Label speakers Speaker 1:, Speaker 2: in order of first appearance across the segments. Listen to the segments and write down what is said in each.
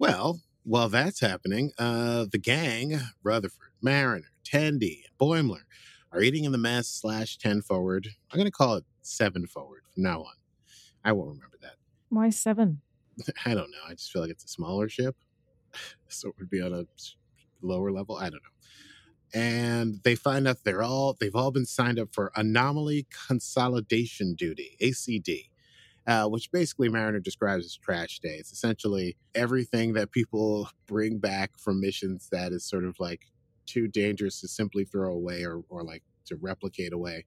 Speaker 1: Well, while that's happening, uh, the gang, Rutherford, Mariner, Tendi, and Boimler, are eating in the mess slash 10 forward. I'm going to call it 7 forward from now on. I won't remember that.
Speaker 2: Why seven?
Speaker 1: I don't know. I just feel like it's a smaller ship. So it would be on a lower level. I don't know. And they find out they're all they've all been signed up for anomaly consolidation duty, ACD. Uh, which basically Mariner describes as trash day. It's essentially everything that people bring back from missions that is sort of like too dangerous to simply throw away or, or like to replicate away.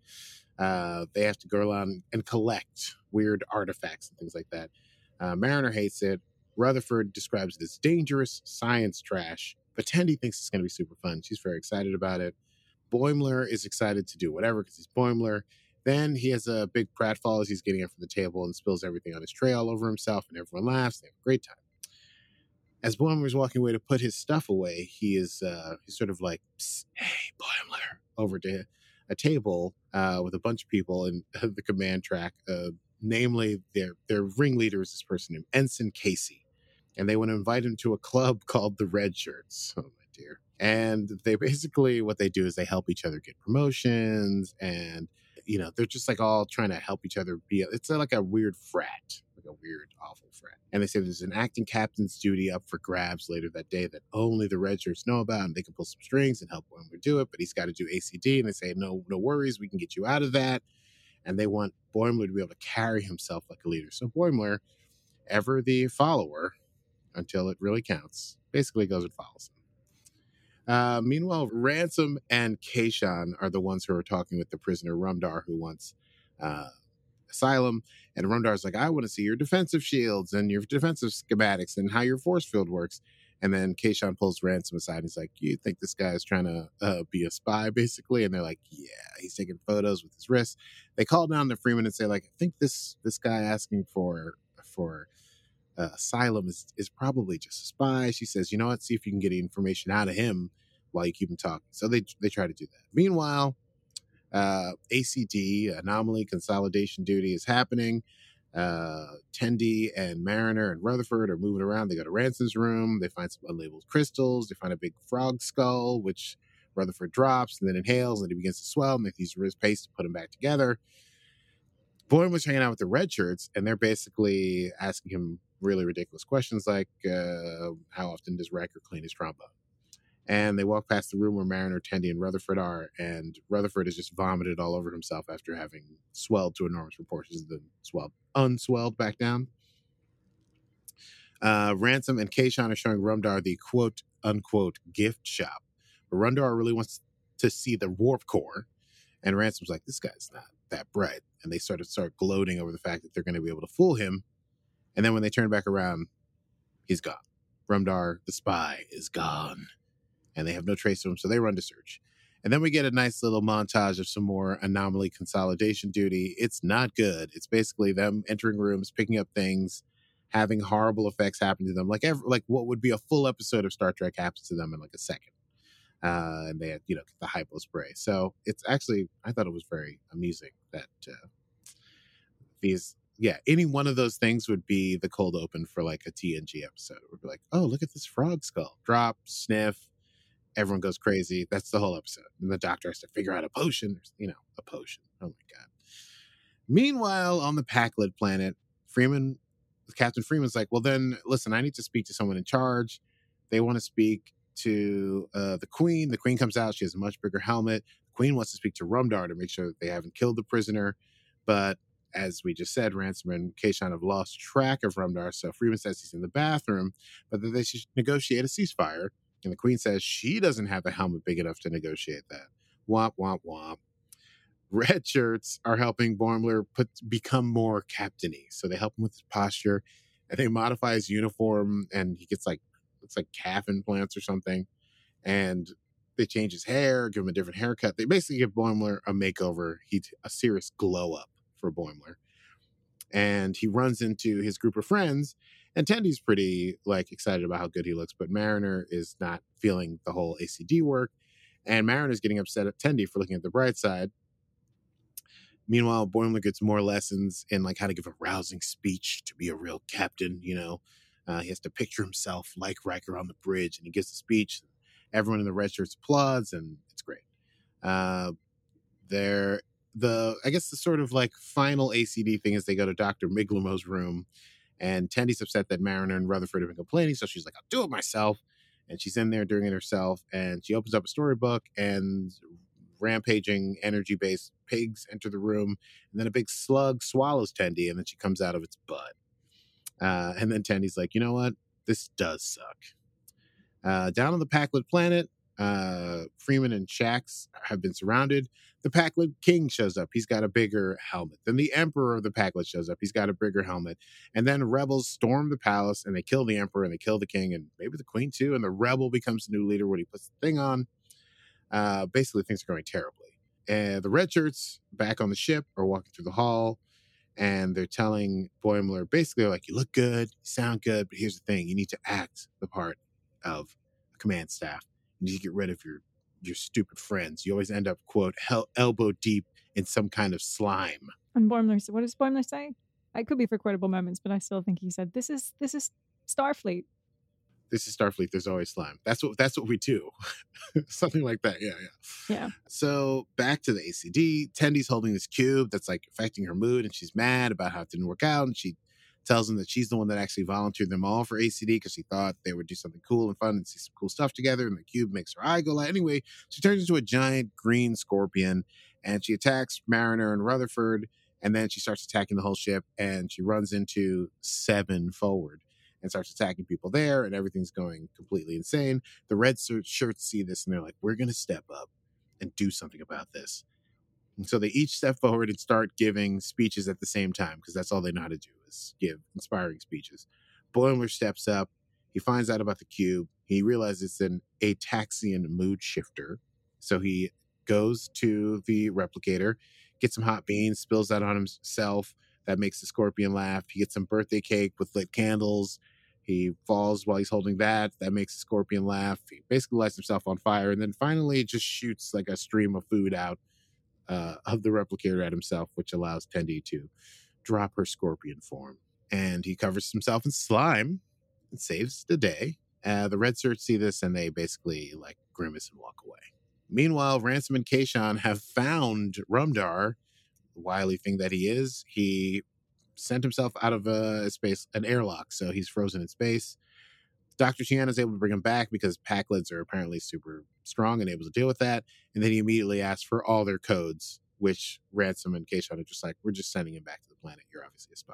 Speaker 1: Uh, they have to go around and collect weird artifacts and things like that. Uh, Mariner hates it. Rutherford describes it as dangerous science trash. But Tendi thinks it's going to be super fun. She's very excited about it. Boimler is excited to do whatever because he's Boimler. Then he has a big pratfall as he's getting up from the table and spills everything on his tray all over himself, and everyone laughs. They have a great time. As Boimler's walking away to put his stuff away, he is uh, he's sort of like, "Hey, Boimler," over to a table uh, with a bunch of people in the command track. Uh, namely, their their ringleader is this person named Ensign Casey, and they want to invite him to a club called the Red Shirts. Oh my dear! And they basically what they do is they help each other get promotions, and you know they're just like all trying to help each other be. It's like a weird frat, like a weird awful frat. And they say there's an acting captain's duty up for grabs later that day that only the red shirts know about, and they can pull some strings and help Boimler do it. But he's got to do ACD, and they say no, no worries, we can get you out of that. And they want Boimler to be able to carry himself like a leader. So Boimler, ever the follower, until it really counts, basically goes and follows. Uh, meanwhile, Ransom and Kayshon are the ones who are talking with the prisoner Rumdar, who wants uh, asylum. And Rumdar's like, I want to see your defensive shields and your defensive schematics and how your force field works. And then Kayshon pulls Ransom aside. And he's like, You think this guy is trying to uh, be a spy, basically? And they're like, Yeah, he's taking photos with his wrist. They call down to Freeman and say, like, I think this this guy asking for for uh, asylum is is probably just a spy. She says, you know what? See if you can get information out of him while you keep him talking. So they they try to do that. Meanwhile, uh, ACD anomaly consolidation duty is happening. Uh, Tendi and Mariner and Rutherford are moving around. They go to Ransom's room. They find some unlabeled crystals. They find a big frog skull, which Rutherford drops and then inhales, and he begins to swell. And they use his paste to put him back together. Bourne was hanging out with the red shirts, and they're basically asking him really ridiculous questions like, uh, "How often does Riker clean his trombone?" And they walk past the room where Mariner, Tendi, and Rutherford are, and Rutherford has just vomited all over himself after having swelled to enormous proportions, and then swelled, unswelled back down. Uh, Ransom and Kayshon are showing Rumdar the quote unquote gift shop. But Rumdar really wants to see the warp core, and Ransom's like, "This guy's not that bread. and they sort of start gloating over the fact that they're going to be able to fool him. And then when they turn back around, he's gone. Rumdar, the spy, is gone and they have no trace of him, so they run to search. And then we get a nice little montage of some more anomaly consolidation duty. It's not good. It's basically them entering rooms, picking up things, having horrible effects happen to them, like every, like what would be a full episode of Star Trek happens to them in like a second. Uh, and they had, you know, the hypo spray. So it's actually, I thought it was very amusing that uh, these, yeah, any one of those things would be the cold open for like a TNG episode. Would be like, oh, look at this frog skull. Drop, sniff, everyone goes crazy. That's the whole episode. And the doctor has to figure out a potion, you know, a potion. Oh my God. Meanwhile, on the Pakled planet, Freeman, Captain Freeman's like, well, then listen, I need to speak to someone in charge. They want to speak to uh, the Queen. The Queen comes out. She has a much bigger helmet. The Queen wants to speak to Rumdar to make sure that they haven't killed the prisoner. But as we just said, Ransom and Kayshon have lost track of Rumdar. So Freeman says he's in the bathroom, but that they should negotiate a ceasefire. And the queen says she doesn't have a helmet big enough to negotiate that. Womp, womp, womp. Red shirts are helping Boimler put become more captainy. So they help him with his posture and they modify his uniform and he gets like it's like calf implants or something. And they change his hair, give him a different haircut. They basically give Boimler a makeover. He a serious glow up for Boimler. And he runs into his group of friends and Tendi's pretty like excited about how good he looks, but Mariner is not feeling the whole ACD work. And Mariner's getting upset at Tendi for looking at the bright side. Meanwhile, Boimler gets more lessons in like how to give a rousing speech to be a real captain, you know, Uh, he has to picture himself like Riker on the bridge, and he gives a speech. Everyone in the red shirts applauds, and it's great. Uh, there, the I guess the sort of like final ACD thing is they go to Doctor Migleemo's room, and Tendi's upset that Mariner and Rutherford have been complaining, so she's like, "I'll do it myself." And she's in there doing it herself, and she opens up a storybook, and rampaging energy based pigs enter the room, and then a big slug swallows Tendi, and then she comes out of its butt. Uh, and then Tendi's like, you know what? This does suck. Uh, down on the Pakled planet, uh, Freeman and Shaxs have been surrounded. The Pakled King shows up. He's got a bigger helmet. Then the Emperor of the Pakled shows up. He's got a bigger helmet. And then rebels storm the palace and they kill the Emperor and they kill the King and maybe the Queen too. And the rebel becomes the new leader when he puts the thing on. Uh, basically, things are going terribly. And the red shirts back on the ship are walking through the hall and they're telling Boimler basically like, you look good, you sound good, but here's the thing: you need to act the part of a command staff. You need to get rid of your your stupid friends. You always end up quote hel- elbow deep in some kind of slime.
Speaker 2: And Boimler, what does Boimler say? It could be for quotable moments, but I still think he said, "This is this is Starfleet
Speaker 1: this is Starfleet. There's always slime. That's what that's what we do. Something like that. Yeah,
Speaker 2: yeah. Yeah.
Speaker 1: So back to the ACD. Tendi's holding this cube that's like affecting her mood, and she's mad about how it didn't work out. And she tells him that she's the one that actually volunteered them all for ACD because she thought they would do something cool and fun and see some cool stuff together. And the cube makes her eye go light. Anyway, she turns into a giant green scorpion and she attacks Mariner and Rutherford. And then she starts attacking the whole ship and she runs into Seven forward and starts attacking people there, and everything's going completely insane. The red shirts see this and they're like, we're going to step up and do something about this. And so they each step forward and start giving speeches at the same time because that's all they know how to do is give inspiring speeches. Boimler steps up. He finds out about the cube. He realizes it's an ataxian mood shifter. So he goes to the replicator, gets some hot beans, spills that on himself. That makes the scorpion laugh. He gets some birthday cake with lit candles. He falls while he's holding that. That makes the scorpion laugh. He basically lights himself on fire and then finally just shoots like a stream of food out uh, of the replicator at himself, which allows Tendi to drop her scorpion form. And he covers himself in slime and saves the day. Uh, the Red Shirts see this and they basically like grimace and walk away. Meanwhile, Ransom and Kayshon have found Rumdar, the wily thing that he is. He sent himself out of a space, an airlock, so he's frozen in space. Dr. T'Ana is able to bring him back because Pakleds are apparently super strong and able to deal with that. And then he immediately asks for all their codes, which Ransom and Kayshon are just like, we're just sending him back to the planet. You're obviously a spy.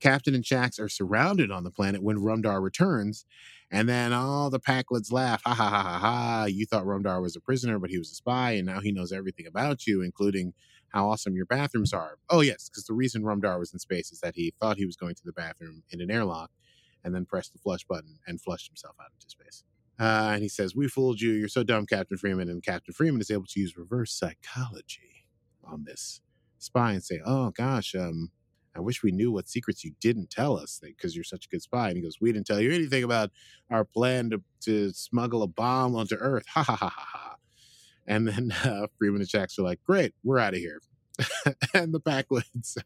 Speaker 1: Captain and Shaxs are surrounded on the planet when Rumdar returns, and then all the Pakleds laugh. Ha ha ha ha ha. You thought Rumdar was a prisoner, but he was a spy, and now he knows everything about you, including how awesome your bathrooms are. Oh, yes, because the reason Rumdar was in space is that he thought he was going to the bathroom in an airlock and then pressed the flush button and flushed himself out into space. Uh, and he says, We fooled you. You're so dumb, Captain Freeman. And Captain Freeman is able to use reverse psychology on this spy and say, Oh, gosh, um, I wish we knew what secrets you didn't tell us because you're such a good spy. And he goes, We didn't tell you anything about our plan to, to smuggle a bomb onto Earth. Ha ha ha ha ha. And then uh, Freeman and Shaxs are like, great, we're out of here. and the Pakleds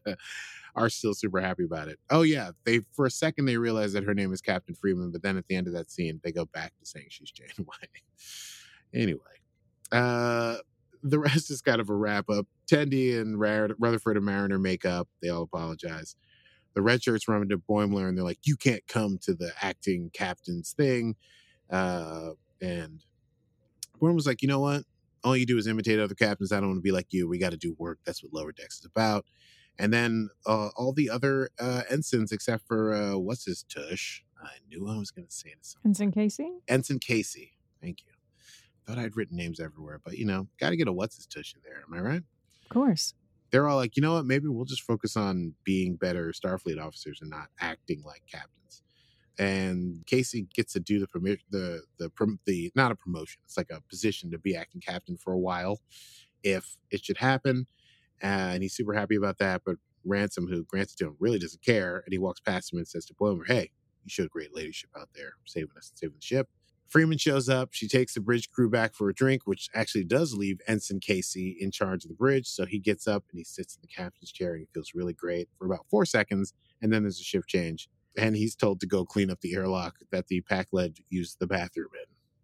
Speaker 1: are still super happy about it. Oh yeah, they for a second they realize that her name is Captain Freeman, but then at the end of that scene they go back to saying she's Jane Janeway. anyway, uh, the rest is kind of a wrap up. Tendi and Rutherford and Mariner make up. They all apologize. The red shirts run into Boimler and they're like, "You can't come to the acting captain's thing." Uh, and Boimler was like, "You know what? All you do is imitate other captains. I don't want to be like you. We got to do work. That's what Lower Decks is about. And then uh, all the other uh, ensigns, except for uh, what's his tush? I knew I was going to say it.
Speaker 2: Ensign Casey.
Speaker 1: Ensign Casey. Thank you. Thought I'd written names everywhere, but you know, got to get a what's his tush in there. Am I right?
Speaker 2: Of course.
Speaker 1: They're all like, you know what? Maybe we'll just focus on being better Starfleet officers and not acting like captains and Casey gets to do the permission, the the the not a promotion. It's like a position to be acting captain for a while, if it should happen, and he's super happy about that. But Ransom, who grants it to him, really doesn't care, and he walks past him and says to Boimler, "Hey, you showed great leadership out there, saving us, saving the ship." Freeman shows up. She takes the bridge crew back for a drink, which actually does leave Ensign Casey in charge of the bridge. So he gets up and he sits in the captain's chair and he feels really great for about four seconds. And then there's a shift change and he's told to go clean up the airlock that the Pakled used the bathroom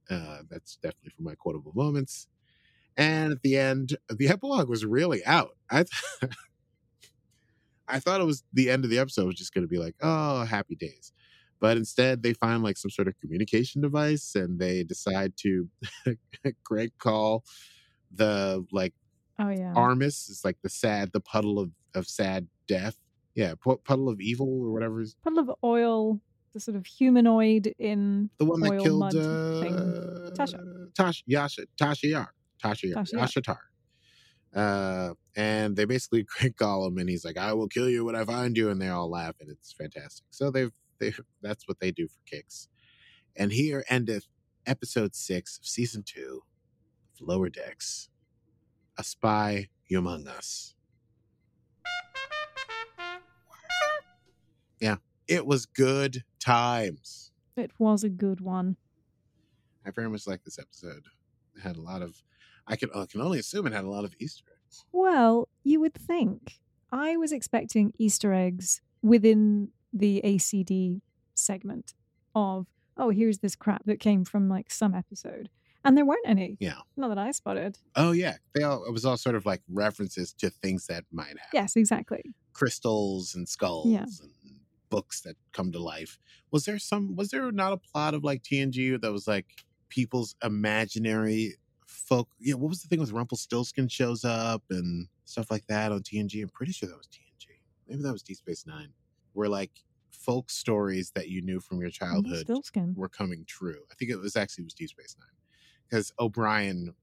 Speaker 1: in. Uh, that's definitely for my quotable moments. And at the end, the epilogue was really out. I th- I thought it was the end of the episode was just going to be like, oh, happy days. But instead, they find like some sort of communication device and they decide to Greg call the like
Speaker 2: Oh yeah.
Speaker 1: Armus is like the sad, the puddle of, of sad death. Yeah, pu- puddle of evil or whatever is
Speaker 2: Puddle of oil, the sort of humanoid in
Speaker 1: the one that killed
Speaker 2: mud
Speaker 1: uh.
Speaker 2: Tasha.
Speaker 1: Tasha, Yasha, Tasha Yar, Tasha Yar,
Speaker 2: Tasha.
Speaker 1: Tar. Uh, and they basically call him, and he's like, "I will kill you when I find you," and they all laugh, and it's fantastic. So they've they that's what they do for kicks. And here endeth episode six of season two of Lower Decks. A spy among us. Yeah, it was good times.
Speaker 2: it was a good one.
Speaker 1: I very much like this episode. It had a lot of, I can I can only assume it had a lot of Easter eggs.
Speaker 2: Well, you would think. I was expecting Easter eggs within the ACD segment of, oh, here's this crap that came from like some episode. And there weren't any.
Speaker 1: Yeah.
Speaker 2: Not that I spotted.
Speaker 1: Oh yeah, they all it was all sort of like references to things that might happen.
Speaker 2: Yes, exactly.
Speaker 1: crystals and skulls and books that come to life. Was there some? Was there not a plot of like TNG that was like people's imaginary folk? Yeah, what was the thing with Rumpelstiltskin shows up and stuff like that on TNG? I'm pretty sure that was TNG. Maybe that was Deep Space Nine, where like folk stories that you knew from your childhood were coming true. I think it was actually it was Deep Space Nine because O'Brien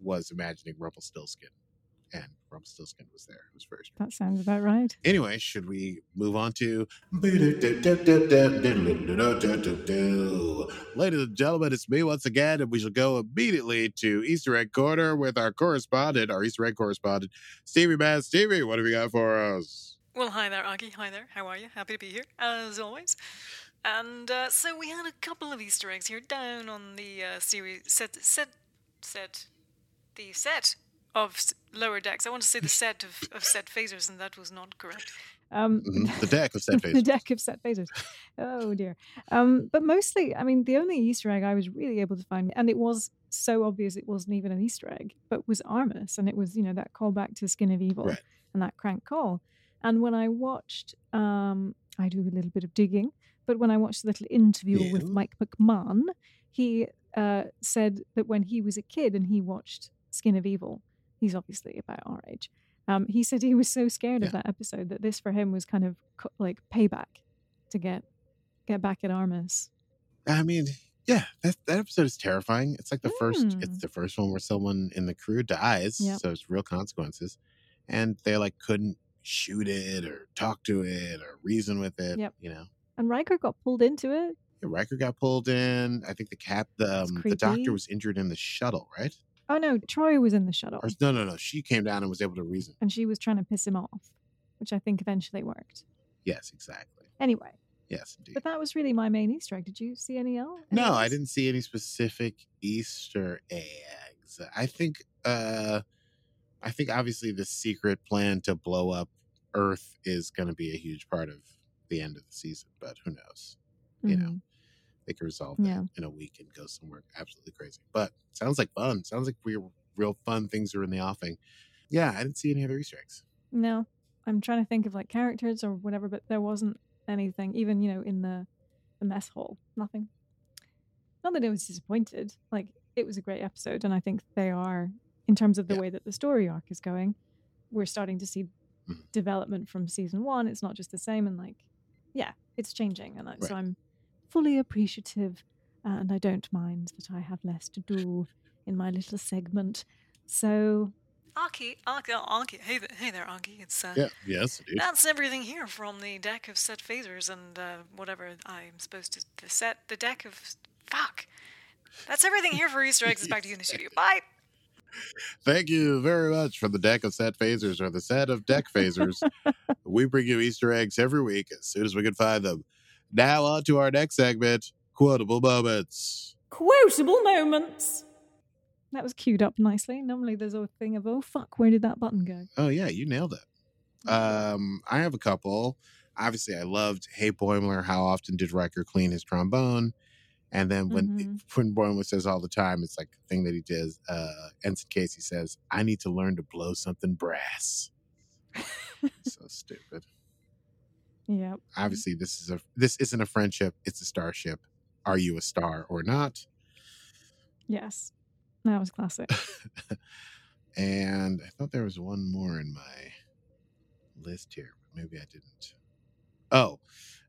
Speaker 1: was imagining Rumpelstiltskin, and Rumpelstiltskin was there. It was very strange.
Speaker 2: That sounds about right.
Speaker 1: Anyway, should we move on to Ladies and gentlemen, it's me once again, and we shall go immediately to Easter egg corner with our correspondent, our Easter egg correspondent, Stevie Man. Stevie, what have you got for us?
Speaker 3: Well, hi there, Aki. Hi there. How are you? Happy to be here, as always. And uh, so we had a couple of Easter eggs here down on the uh, series set set set the set of lower decks. I want to say the set of, of set phasers, and that was not correct.
Speaker 2: Um,
Speaker 1: Mhm, The deck of set
Speaker 2: phasers.
Speaker 1: the
Speaker 2: deck of set phasers. Oh dear. Um, but mostly, I mean, the only Easter egg I was really able to find, and it was so obvious it wasn't even an Easter egg, but was Armus, and it was you know that callback to Skin of Evil
Speaker 1: Right.
Speaker 2: and that crank call. And when I watched, um, I do a little bit of digging, but when I watched the little interview with Mike McMahan, he uh, said that when he was a kid and he watched Skin of Evil, he's obviously about our age. Um, he said he was so scared of that episode that this for him was kind of co- like payback to get get back at Armus.
Speaker 1: I mean, yeah, that, that episode is terrifying. It's like the first,
Speaker 2: Mm.
Speaker 1: it's the first one where someone in the crew dies,
Speaker 2: Yep.
Speaker 1: so it's real consequences, and they like couldn't shoot it or talk to it or reason with it.
Speaker 2: Yep.
Speaker 1: You know,
Speaker 2: And Riker got pulled into it.
Speaker 1: Yeah, Riker got pulled in. I think the cap, the um, the doctor was injured in the shuttle, right?
Speaker 2: Oh no, Troi was in the shuttle,
Speaker 1: Or no, no, no. She came down and was able to reason.
Speaker 2: and she was trying to piss him off, which I think eventually worked.
Speaker 1: Yes, exactly.
Speaker 2: Anyway,
Speaker 1: Yes, indeed.
Speaker 2: but that was really my main Easter egg. Did you see any else?
Speaker 1: No, I didn't see any specific Easter eggs. I think uh I think obviously the secret plan to blow up Earth is gonna be a huge part of the end of the season, but who knows? You know,
Speaker 2: Mhm.
Speaker 1: They could resolve that
Speaker 2: Yeah.
Speaker 1: in a week and go somewhere absolutely crazy. But sounds like fun. Sounds like real real fun things are in the offing. Yeah, I didn't see any other Easter eggs.
Speaker 2: No, I'm trying to think of like characters or whatever, but there wasn't anything. Even you know in the the mess hall, nothing. Not that I was disappointed. Like it was a great episode, and I think they are in terms of the
Speaker 1: Yeah.
Speaker 2: way that the story arc is going. We're starting to see
Speaker 1: Mhm.
Speaker 2: development from season one. It's not just the same, and like, yeah, it's changing, and I, so I'm fully appreciative, and I don't mind that I have less to do in my little segment. So
Speaker 3: Aki, Aki, oh, Aki. Hey, hey there, Aki. It's uh,
Speaker 1: Yeah, yes, dude.
Speaker 3: That's everything here from the deck of set phasers and uh, whatever I'm supposed to the set the deck of fuck. That's everything here for Easter eggs. It's back to you in the studio. Bye.
Speaker 1: Thank you very much for the deck of set phasers or the set of deck phasers. we bring you Easter eggs every week as soon as we can find them. Now on to our next segment, quotable moments.
Speaker 2: quotable moments. That was queued up nicely. Normally there's a thing of, oh fuck, where did that button go?
Speaker 1: Oh yeah, you nailed it. Um, I have a couple. obviously, I loved Hey Boimler. How often did Riker clean his trombone? And then when
Speaker 2: Mhm.
Speaker 1: when Boimler says all the time, it's like the thing that he does. Uh, Ensign Casey says, "I need to learn to blow something brass." so stupid.
Speaker 2: Yep.
Speaker 1: Obviously, this is a this isn't a friendship; it's a starship. Are you a star or not?
Speaker 2: Yes. That was classic.
Speaker 1: And I thought there was one more in my list here, but maybe I didn't. Oh,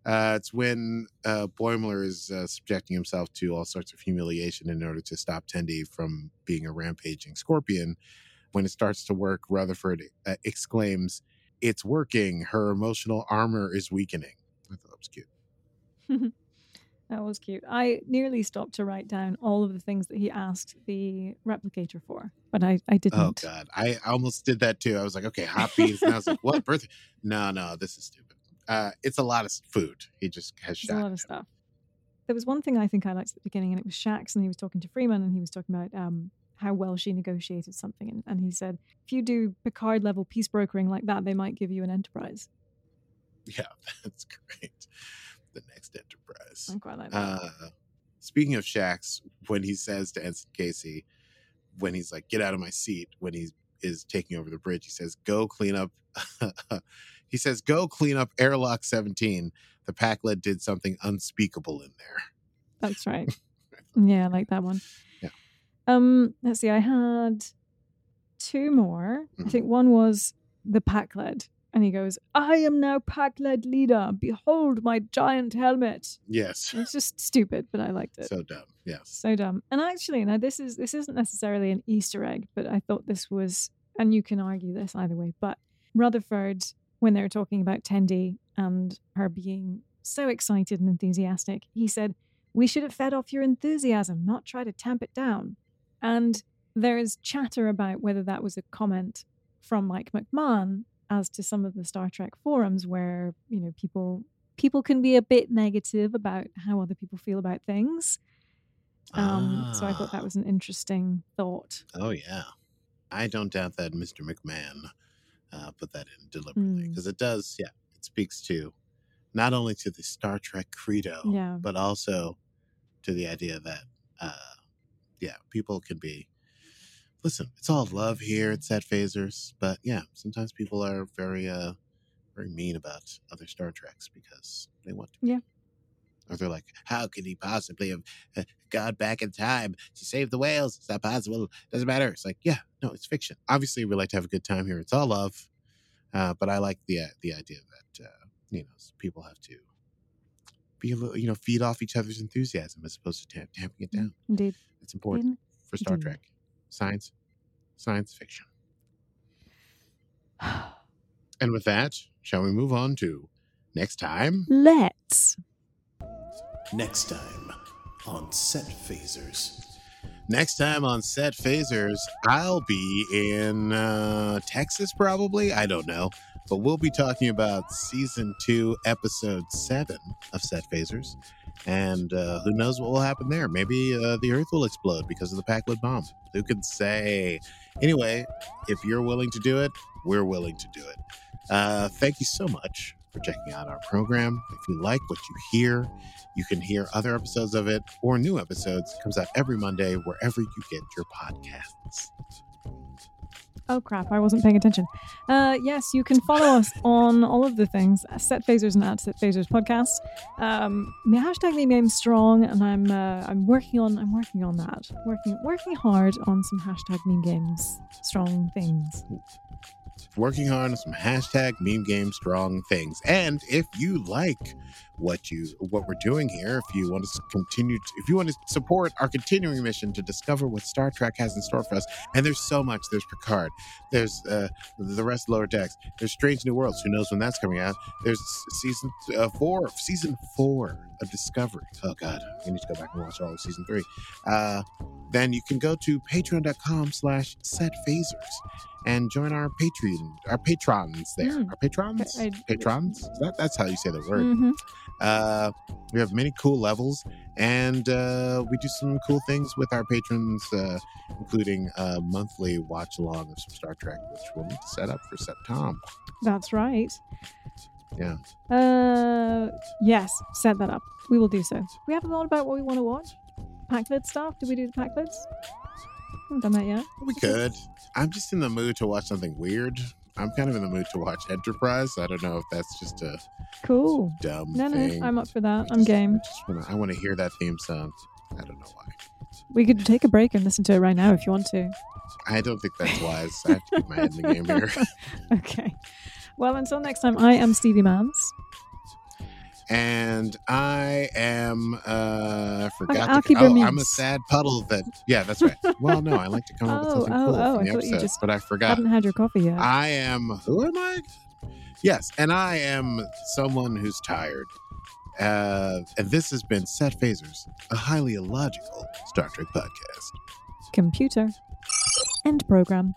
Speaker 1: uh, it's when uh, Boimler is uh, subjecting himself to all sorts of humiliation in order to stop Tendi from being a rampaging scorpion. When it starts to work, Rutherford uh, exclaims, It's working. Her emotional armor is weakening. I thought that was cute.
Speaker 2: That was cute. I nearly stopped to write down all of the things that he asked the replicator for, but I, I didn't.
Speaker 1: Oh, God. I almost did that too. I was like, okay, hot beans. And I was like, what? Birthday? No, no, this is stupid. Uh, it's a lot of food. He just has
Speaker 2: a lot of stuff. There was one thing I think I liked at the beginning, and it was Shaxs, and he was talking to Freeman, and he was talking about um, how well she negotiated something, and, and he said, if you do Picard level peace brokering like that, they might give you an enterprise.
Speaker 1: Yeah, that's great. The next enterprise.
Speaker 2: I quite like that.
Speaker 1: Uh, speaking of Shaxs, when he says to Ensign Casey, when he's like, "Get out of my seat," when he is taking over the bridge, he says, "Go clean up." he says, "Go clean up airlock 17." The Pakled did something unspeakable in there.
Speaker 2: That's right. yeah, I like that one. Um, let's see. I had two more. I
Speaker 1: Mhm.
Speaker 2: think one was the Pakled, and he goes, "I am now Pakled leader. Behold my giant helmet."
Speaker 1: Yes,
Speaker 2: It's just stupid, but I liked it.
Speaker 1: so dumb. Yes.
Speaker 2: so dumb. And actually, now this is this isn't necessarily an Easter egg, but I thought this was, and you can argue this either way. But Rutherford, when they were talking about Tendi and her being so excited and enthusiastic, he said, "We should have fed off your enthusiasm, not try to tamp it down." And there is chatter about whether that was a comment from Mike McMahan as to some of the Star Trek forums where you know people people can be a bit negative about how other people feel about things. Um, So I thought
Speaker 1: Ah.
Speaker 2: that was an interesting thought.
Speaker 1: Oh yeah, I don't doubt that Mr. McMahan uh, put that in deliberately
Speaker 2: Mm.
Speaker 1: because it does. Yeah, it speaks to not only to the Star Trek credo,
Speaker 2: Yeah.
Speaker 1: but also to the idea that uh, yeah, people can be. Listen, it's all love here at Set Phasers, but yeah, sometimes people are very uh very mean about other Star Treks because they want to.
Speaker 2: Yeah.
Speaker 1: Or they're like, how could he possibly have uh, gone back in time to save the whales? It's not possible. Doesn't matter. It's like, yeah, no, it's fiction. Obviously, we like to have a good time here. It's all love, uh, but I like the uh, the idea that uh, you know people have to be a little, you know, feed off each other's enthusiasm as opposed to tam- tamping it down.
Speaker 2: Indeed.
Speaker 1: It's important for Star Trek, science, science fiction. And with that, shall we move on to next time?
Speaker 2: Let's.
Speaker 4: Next time on Set Phasers.
Speaker 1: Next time on Set Phasers, I'll be in uh, Texas, probably. I don't know. But we'll be talking about season two, episode seven of Set Phasers. And uh, who knows what will happen there? Maybe uh, the Earth will explode because of the Pakled bomb. Who can say? Anyway, if you're willing to do it, we're willing to do it. Uh, thank you so much for checking out our program. If you like what you hear, you can hear other episodes of it or new episodes. It comes out every Monday wherever you get your podcasts.
Speaker 2: Oh crap! I wasn't paying attention. Uh, yes, you can follow us on all of the things. Set Phasers and at Set Phasers podcast. Um, the hashtag me name strong, and I'm uh, I'm working on I'm working on that. Working working hard on some hashtag meme games strong things.
Speaker 1: Working on some hashtag meme game strong things. And if you like what you what we're doing here, if you want to continue, to, if you want to support our continuing mission to discover what Star Trek has in store for us, and there's so much. There's Picard. There's uh, the rest of Lower Decks. There's Strange New Worlds. Who knows when that's coming out? There's season uh, four, season four of Discovery. Oh God, I need to go back and watch all of season three. Uh, then you can go to patreon.com slash set phasers and join our Patreon, our patrons there.
Speaker 2: Mm.
Speaker 1: Our patrons?
Speaker 2: I-
Speaker 1: patrons? That, that's how you say the word.
Speaker 2: Mhm.
Speaker 1: Uh, we have many cool levels, and uh, we do some cool things with our patrons, uh, including a monthly watch along of some Star Trek, which we'll need to set up for September.
Speaker 2: That's right.
Speaker 1: Yeah.
Speaker 2: Uh, yes, set that up. We will do so. We have thought about what we want to watch. Pakled stuff. Do we do the Pakleds? Haven't done that yet.
Speaker 1: We could. I'm just in the mood to watch something weird. I'm kind of in the mood to watch Enterprise. I don't know if that's just a
Speaker 2: Cool.
Speaker 1: dumb
Speaker 2: No, no,
Speaker 1: thing.
Speaker 2: I'm up for that.
Speaker 1: I
Speaker 2: I'm
Speaker 1: just-
Speaker 2: game.
Speaker 1: I wanna, I want to hear that theme song. I don't know why.
Speaker 2: We could take a break and listen to it right now if you want to.
Speaker 1: I don't think that's wise. I have to keep my head in the game here.
Speaker 2: Okay. Well, until next time, I am Stevie Mans.
Speaker 1: And I am uh I forgot
Speaker 2: keep
Speaker 1: oh, I'm a sad puddle that yeah, that's right. Well no, I like to come up with
Speaker 2: Oh,
Speaker 1: something
Speaker 2: oh,
Speaker 1: cool
Speaker 2: oh,
Speaker 1: from
Speaker 2: I
Speaker 1: the episode,
Speaker 2: just
Speaker 1: but I forgot.
Speaker 2: I haven't had your coffee yet.
Speaker 1: I am who am I? Yes, and I am someone who's tired. Uh, and this has been Set Phasers, a highly illogical Star Trek podcast.
Speaker 2: Computer. End program.